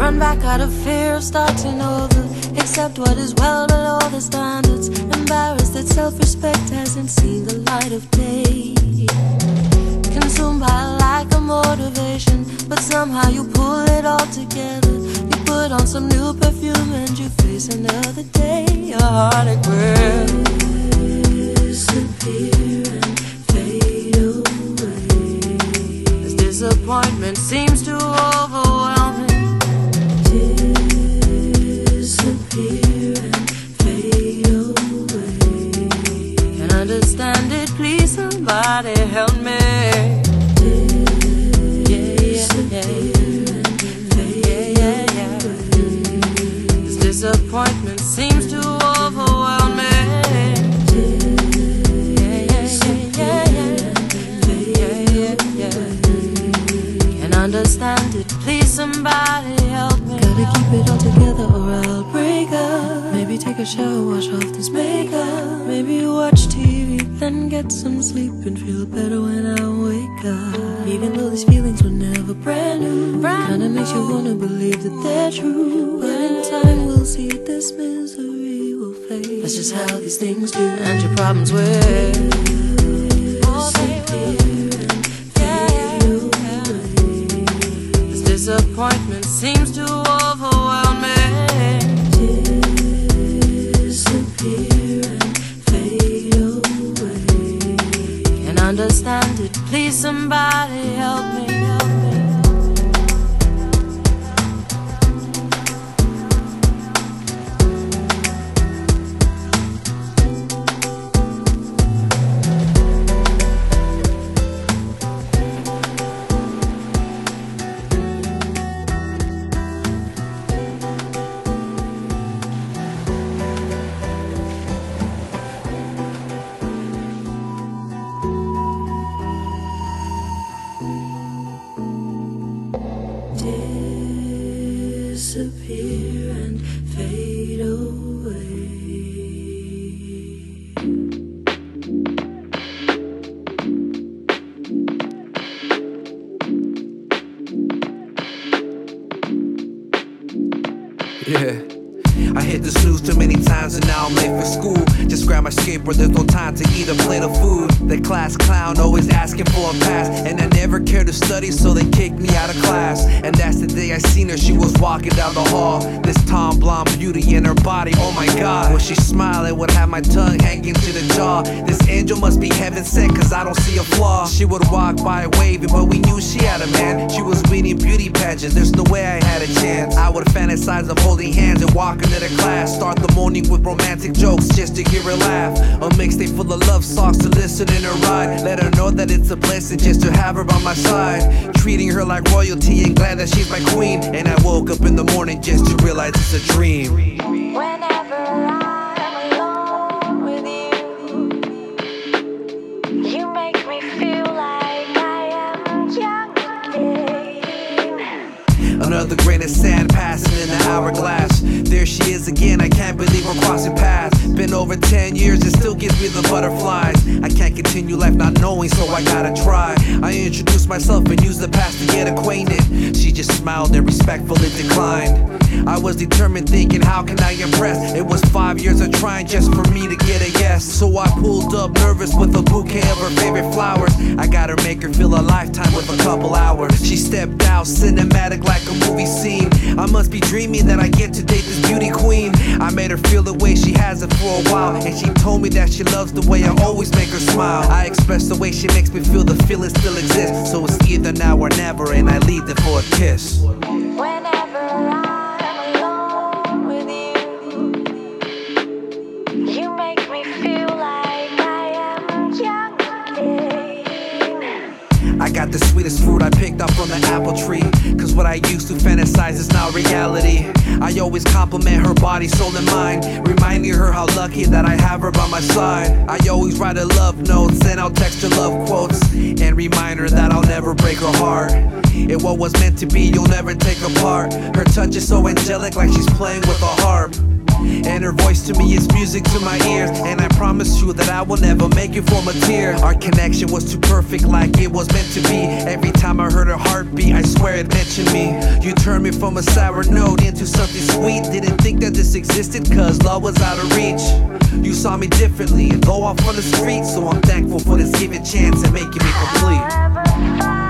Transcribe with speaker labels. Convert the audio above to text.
Speaker 1: Run back out of fear of starting over. Accept what is well below the standards. Embarrassed that self respect hasn't seen the light of day. Consumed by a lack of motivation, but somehow you pull it all together. You put on some new perfume and you face another day. Your heartache will disappear and fade away. This disappointment seems to overwhelm somebody help me. Yeah, yeah, yeah. Yeah, yeah, yeah. This disappointment seems to overwhelm me. Yeah, yeah, yeah, yeah, yeah. Yeah, yeah, yeah. Can't understand it, please somebody help me. Gotta keep it all together or I'll break up. Maybe take a shower, wash off this makeup. Get some sleep and feel better when I wake up. Even though these feelings were never brand new, kinda makes you wanna believe that they're true. But in time we'll see this misery will fade. That's just how these things do. And your problems will.
Speaker 2: She smiling, would have my tongue hanging to the jaw. This angel must be heaven sent, cause I don't see a flaw. She would walk by waving, but we knew she had a man. She was winning beauty pageants, there's no way I had a chance. I would fantasize of holding hands and walking to the class. Start the morning with romantic jokes just to hear her laugh. A mixtape full of love songs to listen in her ride. Let her know that it's a blessing just to have her by my side. Treating her like royalty and glad that she's my queen. And I woke up in the morning just to realize it's a dream. Grain of sand passing in the hourglass. There she is again, I can't believe we're crossing paths. Been over 10 years, it still gives me the butterflies. I can't continue life not knowing, so I gotta try. I introduced myself and used the past to get acquainted. She just smiled and respectfully declined. I was determined, thinking, how can I impress? It was five years of trying just for me to get a yes. So I pulled up nervous with a bouquet of her favorite flowers. I gotta make her feel a lifetime with a couple hours. She stepped out, cinematic like a movie scene. I must be dreaming that I get to date this beauty queen. I made her feel the way she hasn't for a while. And she told me that she loves the way I always make her smile. I express the way she makes me feel the feeling still exists. So it's either now or never, and I leave them for a kiss.
Speaker 1: the sweetest fruit I picked up from the apple tree.
Speaker 2: Cause what I used to fantasize is now reality. I always compliment her body, soul, and mind. Remind her how lucky that I have her by my side. I always write her love notes and I'll text her love quotes. And remind her that I'll never break her heart. And what was meant to be, you'll never take apart. Her touch is so angelic, like she's playing with a harp. And her voice to me is music to my ears. And I promise you that I will never make you form a tear. Our connection was too perfect, like it was meant to be. Every time I heard her heartbeat, I swear it mentioned me. You turned me from a sour note into something sweet. Didn't think that this existed, cause love was out of reach. You saw me differently and go off on the street. So I'm thankful for this given chance and making me complete.